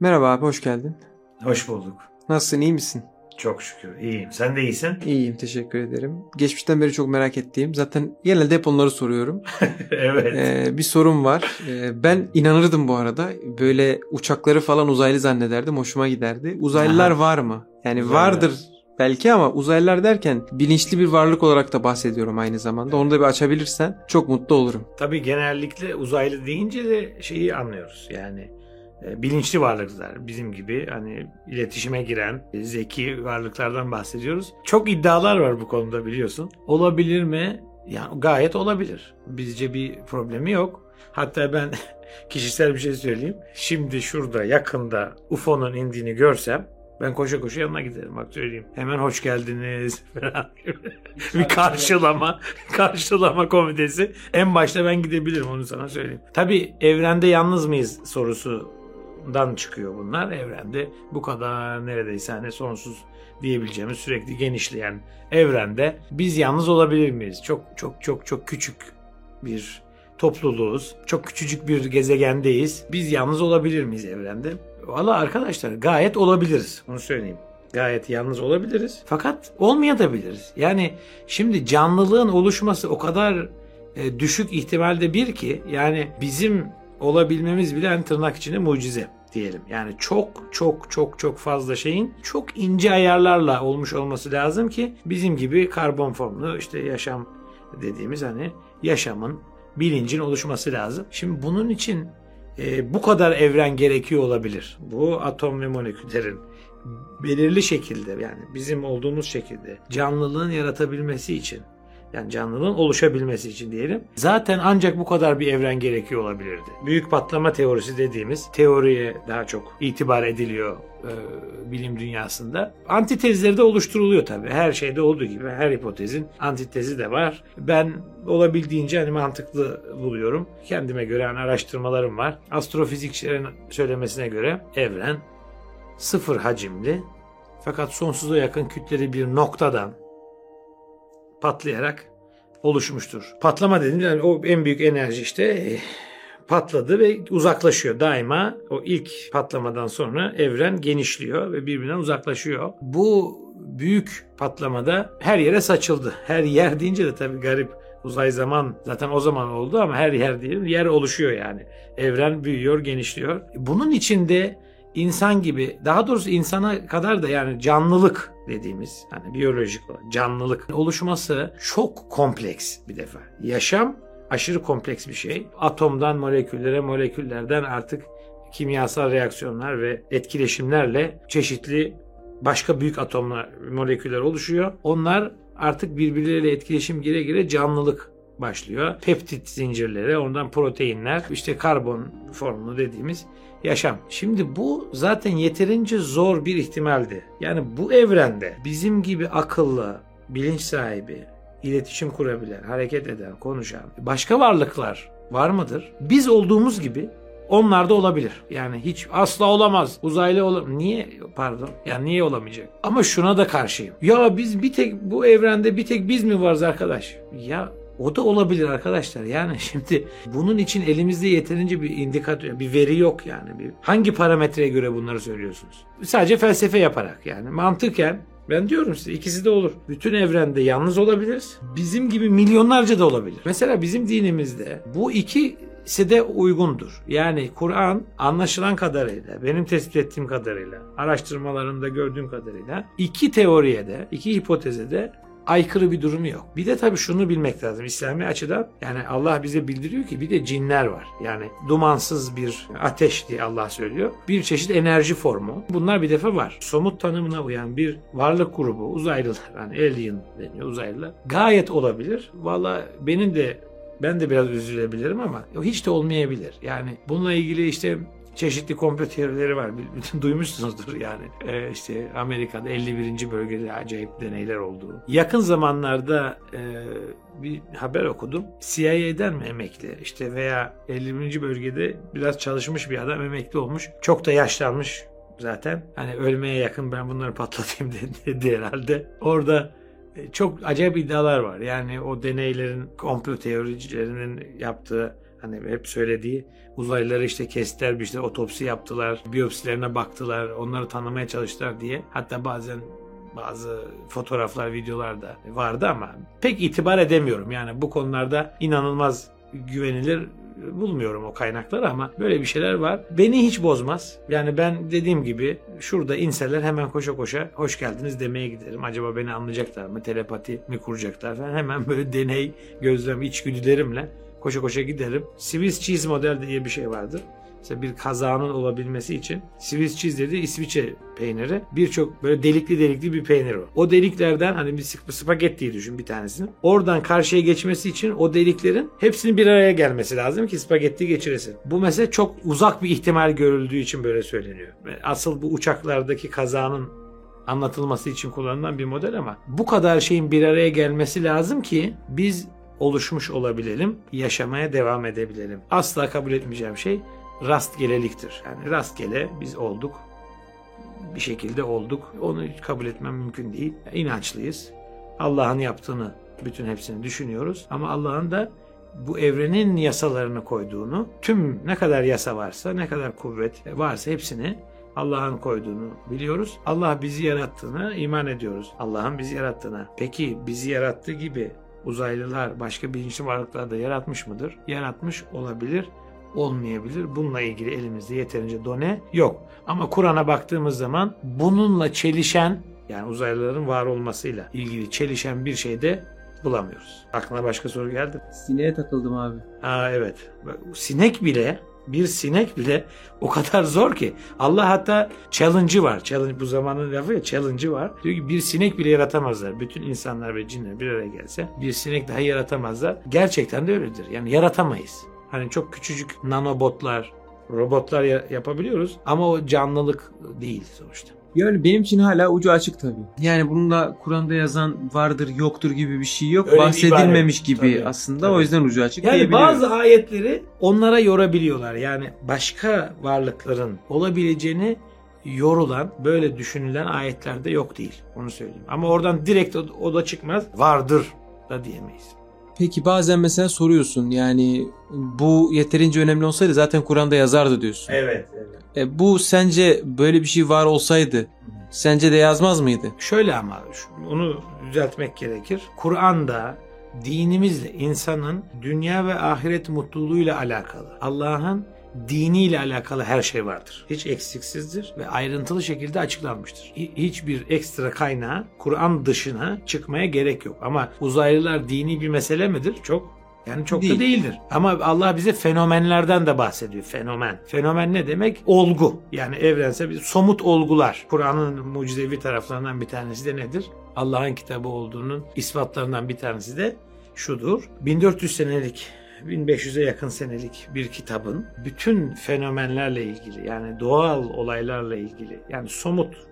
Merhaba abi hoş geldin. Hoş bulduk. Nasılsın iyi misin? Çok şükür iyiyim. Sen de iyisin. İyiyim teşekkür ederim. Geçmişten beri çok merak ettiğim zaten genelde hep onları soruyorum. evet. Ee, bir sorum var. Ee, ben inanırdım bu arada. Böyle uçakları falan uzaylı zannederdim. Hoşuma giderdi. Uzaylılar var mı? Yani Uzaylılar. vardır belki ama uzaylılar derken bilinçli bir varlık olarak da bahsediyorum aynı zamanda. Onu da bir açabilirsen çok mutlu olurum. Tabii genellikle uzaylı deyince de şeyi anlıyoruz. Yani bilinçli varlıklar bizim gibi hani iletişime giren e, zeki varlıklardan bahsediyoruz. Çok iddialar var bu konuda biliyorsun. Olabilir mi? Yani gayet olabilir. Bizce bir problemi yok. Hatta ben kişisel bir şey söyleyeyim. Şimdi şurada yakında UFO'nun indiğini görsem ben koşa koşa yanına giderim bak söyleyeyim. Hemen hoş geldiniz falan bir karşılama, karşılama komitesi. En başta ben gidebilirim onu sana söyleyeyim. Tabii evrende yalnız mıyız sorusundan çıkıyor bunlar. Evrende bu kadar neredeyse hani sonsuz diyebileceğimiz sürekli genişleyen evrende biz yalnız olabilir miyiz? Çok çok çok çok küçük bir topluluğuz. Çok küçücük bir gezegendeyiz. Biz yalnız olabilir miyiz evrende? Valla arkadaşlar gayet olabiliriz. Onu söyleyeyim. Gayet yalnız olabiliriz. Fakat olmayabiliriz. Yani şimdi canlılığın oluşması o kadar e, düşük ihtimalde bir ki yani bizim olabilmemiz bile en tırnak içinde mucize diyelim. Yani çok çok çok çok fazla şeyin çok ince ayarlarla olmuş olması lazım ki bizim gibi karbon formlu işte yaşam dediğimiz hani yaşamın bilincin oluşması lazım. Şimdi bunun için e, bu kadar evren gerekiyor olabilir. Bu atom ve moleküllerin belirli şekilde yani bizim olduğumuz şekilde canlılığın yaratabilmesi için yani canlılığın oluşabilmesi için diyelim. Zaten ancak bu kadar bir evren gerekiyor olabilirdi. Büyük patlama teorisi dediğimiz teoriye daha çok itibar ediliyor e, bilim dünyasında. Antitezleri de oluşturuluyor tabii. Her şeyde olduğu gibi her hipotezin antitezi de var. Ben olabildiğince hani mantıklı buluyorum. Kendime göre hani araştırmalarım var. Astrofizikçilerin söylemesine göre evren sıfır hacimli fakat sonsuza yakın kütleli bir noktadan patlayarak oluşmuştur. Patlama dediğimiz yani o en büyük enerji işte eh, patladı ve uzaklaşıyor. Daima o ilk patlamadan sonra evren genişliyor ve birbirinden uzaklaşıyor. Bu büyük patlamada her yere saçıldı. Her yer deyince de tabii garip uzay zaman zaten o zaman oldu ama her yer değil yer oluşuyor yani. Evren büyüyor, genişliyor. Bunun içinde insan gibi daha doğrusu insana kadar da yani canlılık dediğimiz hani biyolojik olarak canlılık oluşması çok kompleks bir defa. Yaşam aşırı kompleks bir şey. Atomdan moleküllere, moleküllerden artık kimyasal reaksiyonlar ve etkileşimlerle çeşitli başka büyük atomlar, moleküller oluşuyor. Onlar artık birbirleriyle etkileşim gire gire canlılık başlıyor. Peptit zincirleri, ondan proteinler, işte karbon formunu dediğimiz yaşam. Şimdi bu zaten yeterince zor bir ihtimaldi. Yani bu evrende bizim gibi akıllı, bilinç sahibi, iletişim kurabilen, hareket eden, konuşan başka varlıklar var mıdır? Biz olduğumuz gibi onlar da olabilir. Yani hiç asla olamaz. Uzaylı olamaz. Niye pardon? Yani niye olamayacak? Ama şuna da karşıyım. Ya biz bir tek bu evrende bir tek biz mi varız arkadaş? Ya o da olabilir arkadaşlar. Yani şimdi bunun için elimizde yeterince bir indikatör, bir veri yok yani. Bir, hangi parametreye göre bunları söylüyorsunuz? Sadece felsefe yaparak yani mantıken ben diyorum size ikisi de olur. Bütün evrende yalnız olabiliriz. Bizim gibi milyonlarca da olabilir. Mesela bizim dinimizde bu ikisi de uygundur. Yani Kur'an anlaşılan kadarıyla, benim tespit ettiğim kadarıyla, araştırmalarımda gördüğüm kadarıyla iki teoriye de, iki hipoteze de aykırı bir durumu yok. Bir de tabii şunu bilmek lazım İslami açıdan. Yani Allah bize bildiriyor ki bir de cinler var. Yani dumansız bir ateş diye Allah söylüyor. Bir çeşit enerji formu. Bunlar bir defa var. Somut tanımına uyan bir varlık grubu uzaylılar. Yani alien deniyor uzaylılar. Gayet olabilir. Valla benim de ben de biraz üzülebilirim ama hiç de olmayabilir. Yani bununla ilgili işte çeşitli komplo teorileri var. Duymuşsunuzdur yani. Ee, işte Amerika'da 51. bölgede acayip deneyler olduğu. Yakın zamanlarda e, bir haber okudum. CIA'den mi emekli? İşte veya 51. bölgede biraz çalışmış bir adam emekli olmuş. Çok da yaşlanmış zaten. Hani ölmeye yakın ben bunları patlatayım dedi herhalde. Orada çok acayip iddialar var. Yani o deneylerin komplo teoricilerinin yaptığı Hani hep söylediği uzaylıları işte kestiler, bir işte otopsi yaptılar, biyopsilerine baktılar, onları tanımaya çalıştılar diye. Hatta bazen bazı fotoğraflar, videolar da vardı ama pek itibar edemiyorum. Yani bu konularda inanılmaz güvenilir bulmuyorum o kaynakları ama böyle bir şeyler var. Beni hiç bozmaz. Yani ben dediğim gibi şurada inseler hemen koşa koşa hoş geldiniz demeye giderim. Acaba beni anlayacaklar mı? Telepati mi kuracaklar falan. Hemen böyle deney, gözlem, içgüdülerimle koşa koşa giderim. Swiss cheese model diye bir şey vardır. İşte bir kazanın olabilmesi için Swiss cheese dedi İsviçre peyniri. Birçok böyle delikli delikli bir peynir o. O deliklerden hani bir spagettiyi düşün bir tanesini. Oradan karşıya geçmesi için o deliklerin hepsinin bir araya gelmesi lazım ki spagetti geçiresin. Bu mesele çok uzak bir ihtimal görüldüğü için böyle söyleniyor. Asıl bu uçaklardaki kazanın anlatılması için kullanılan bir model ama bu kadar şeyin bir araya gelmesi lazım ki biz oluşmuş olabilelim, yaşamaya devam edebilelim. Asla kabul etmeyeceğim şey rastgeleliktir. Yani rastgele biz olduk. Bir şekilde olduk. Onu kabul etmem mümkün değil. İnançlıyız. Allah'ın yaptığını bütün hepsini düşünüyoruz. Ama Allah'ın da bu evrenin yasalarını koyduğunu, tüm ne kadar yasa varsa, ne kadar kuvvet varsa hepsini Allah'ın koyduğunu biliyoruz. Allah bizi yarattığına iman ediyoruz. Allah'ın bizi yarattığına. Peki bizi yarattığı gibi uzaylılar başka bilinçli varlıklar da yaratmış mıdır? Yaratmış olabilir olmayabilir. Bununla ilgili elimizde yeterince done yok. Ama Kur'an'a baktığımız zaman bununla çelişen yani uzaylıların var olmasıyla ilgili çelişen bir şey de bulamıyoruz. Aklına başka soru geldi mi? Sineğe takıldım abi. Aa evet. Sinek bile bir sinek bile o kadar zor ki. Allah hatta challenge'ı var. Challenge bu zamanın lafı ya challenge'ı var. Diyor ki bir sinek bile yaratamazlar. Bütün insanlar ve cinler bir araya gelse bir sinek daha yaratamazlar. Gerçekten de öyledir. Yani yaratamayız. Hani çok küçücük nanobotlar, robotlar yapabiliyoruz ama o canlılık değil sonuçta. Yani benim için hala ucu açık tabii. Yani bunun da Kur'an'da yazan vardır yoktur gibi bir şey yok. Öyle Bahsedilmemiş gibi Tabii, aslında. tabii. O yüzden ucu açık Yani bazı ayetleri onlara yorabiliyorlar. Yani başka varlıkların olabileceğini yorulan, böyle düşünülen ayetlerde yok değil. Onu söyleyeyim. Ama oradan direkt o, o da çıkmaz. Vardır da diyemeyiz. Peki bazen mesela soruyorsun yani bu yeterince önemli olsaydı zaten Kur'an'da yazardı diyorsun. Evet, evet. E, bu sence böyle bir şey var olsaydı sence de yazmaz mıydı? Şöyle ama onu düzeltmek gerekir. Kur'an'da dinimizle insanın dünya ve ahiret mutluluğuyla alakalı, Allah'ın diniyle alakalı her şey vardır. Hiç eksiksizdir ve ayrıntılı şekilde açıklanmıştır. Hi- Hiçbir ekstra kaynağı Kur'an dışına çıkmaya gerek yok. Ama uzaylılar dini bir mesele midir? Çok yani çok Değil. da değildir. Ama Allah bize fenomenlerden de bahsediyor. Fenomen. Fenomen ne demek? Olgu. Yani evrensel bir somut olgular. Kur'an'ın mucizevi taraflarından bir tanesi de nedir? Allah'ın kitabı olduğunun ispatlarından bir tanesi de şudur. 1400 senelik 1500'e yakın senelik bir kitabın bütün fenomenlerle ilgili yani doğal olaylarla ilgili yani somut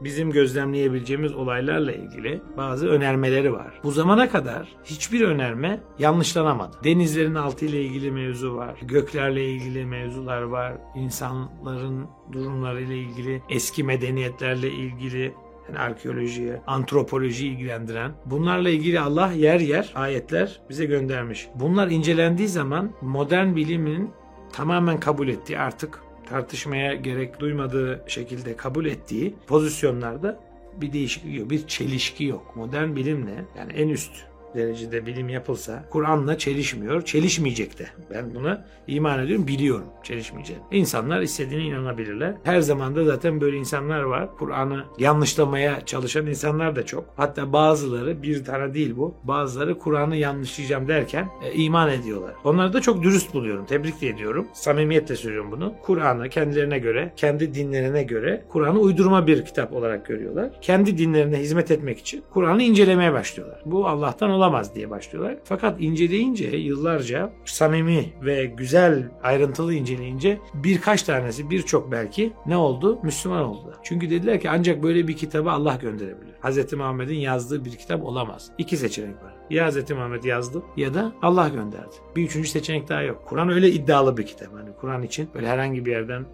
bizim gözlemleyebileceğimiz olaylarla ilgili bazı önermeleri var. Bu zamana kadar hiçbir önerme yanlışlanamadı. Denizlerin altı ile ilgili mevzu var. Göklerle ilgili mevzular var. İnsanların durumları ile ilgili, eski medeniyetlerle ilgili yani arkeolojiye, antropoloji ilgilendiren. Bunlarla ilgili Allah yer yer ayetler bize göndermiş. Bunlar incelendiği zaman modern bilimin tamamen kabul ettiği artık tartışmaya gerek duymadığı şekilde kabul ettiği pozisyonlarda bir değişiklik yok, bir çelişki yok. Modern bilimle yani en üst derecede bilim yapılsa Kur'an'la çelişmiyor, çelişmeyecek de. Ben buna iman ediyorum, biliyorum çelişmeyeceğini. İnsanlar istediğine inanabilirler. Her zaman da zaten böyle insanlar var. Kur'an'ı yanlışlamaya çalışan insanlar da çok. Hatta bazıları bir tane değil bu. Bazıları Kur'an'ı yanlışlayacağım derken e, iman ediyorlar. Onları da çok dürüst buluyorum. Tebrik ediyorum. Samimiyetle söylüyorum bunu. Kur'an'ı kendilerine göre, kendi dinlerine göre Kur'an'ı uydurma bir kitap olarak görüyorlar. Kendi dinlerine hizmet etmek için Kur'an'ı incelemeye başlıyorlar. Bu Allah'tan olamaz diye başlıyorlar. Fakat inceleyince yıllarca samimi ve güzel ayrıntılı inceleyince birkaç tanesi birçok belki ne oldu? Müslüman oldular. Çünkü dediler ki ancak böyle bir kitabı Allah gönderebilir. Hz. Muhammed'in yazdığı bir kitap olamaz. İki seçenek var. Ya Hz. Muhammed yazdı ya da Allah gönderdi. Bir üçüncü seçenek daha yok. Kur'an öyle iddialı bir kitap. Hani Kur'an için böyle herhangi bir yerden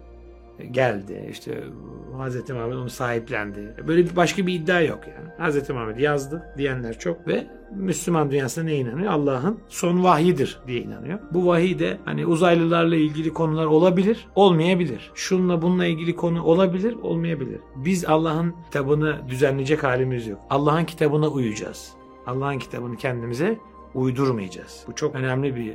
geldi. İşte Hazreti Muhammed onu sahiplendi. Böyle bir başka bir iddia yok yani. Hazreti Muhammed yazdı diyenler çok ve Müslüman dünyasında ne inanıyor? Allah'ın son vahyidir diye inanıyor. Bu vahiy de hani uzaylılarla ilgili konular olabilir, olmayabilir. Şunla bununla ilgili konu olabilir, olmayabilir. Biz Allah'ın kitabını düzenleyecek halimiz yok. Allah'ın kitabına uyacağız. Allah'ın kitabını kendimize uydurmayacağız. Bu çok önemli bir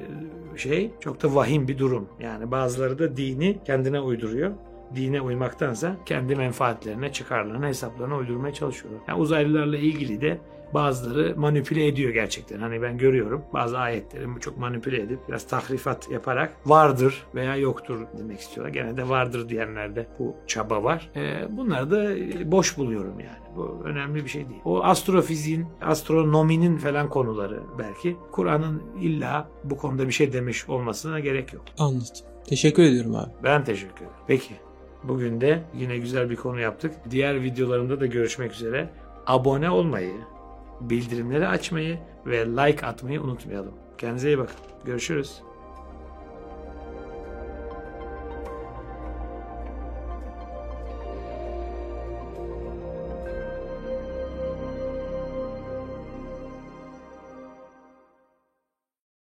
şey. Çok da vahim bir durum. Yani bazıları da dini kendine uyduruyor. Dine uymaktansa kendi menfaatlerine, çıkarlarına, hesaplarına uydurmaya çalışıyorlar. Yani uzaylılarla ilgili de bazıları manipüle ediyor gerçekten. Hani ben görüyorum bazı ayetleri çok manipüle edip biraz tahrifat yaparak vardır veya yoktur demek istiyorlar. Gene de vardır diyenlerde bu çaba var. Ee, bunları da boş buluyorum yani. Bu önemli bir şey değil. O astrofiziğin, astronominin falan konuları belki. Kur'an'ın illa bu konuda bir şey demiş olmasına gerek yok. Anladım. Teşekkür ediyorum abi. Ben teşekkür ederim. Peki. Bugün de yine güzel bir konu yaptık. Diğer videolarımda da görüşmek üzere. Abone olmayı, bildirimleri açmayı ve like atmayı unutmayalım. Kendinize iyi bakın. Görüşürüz.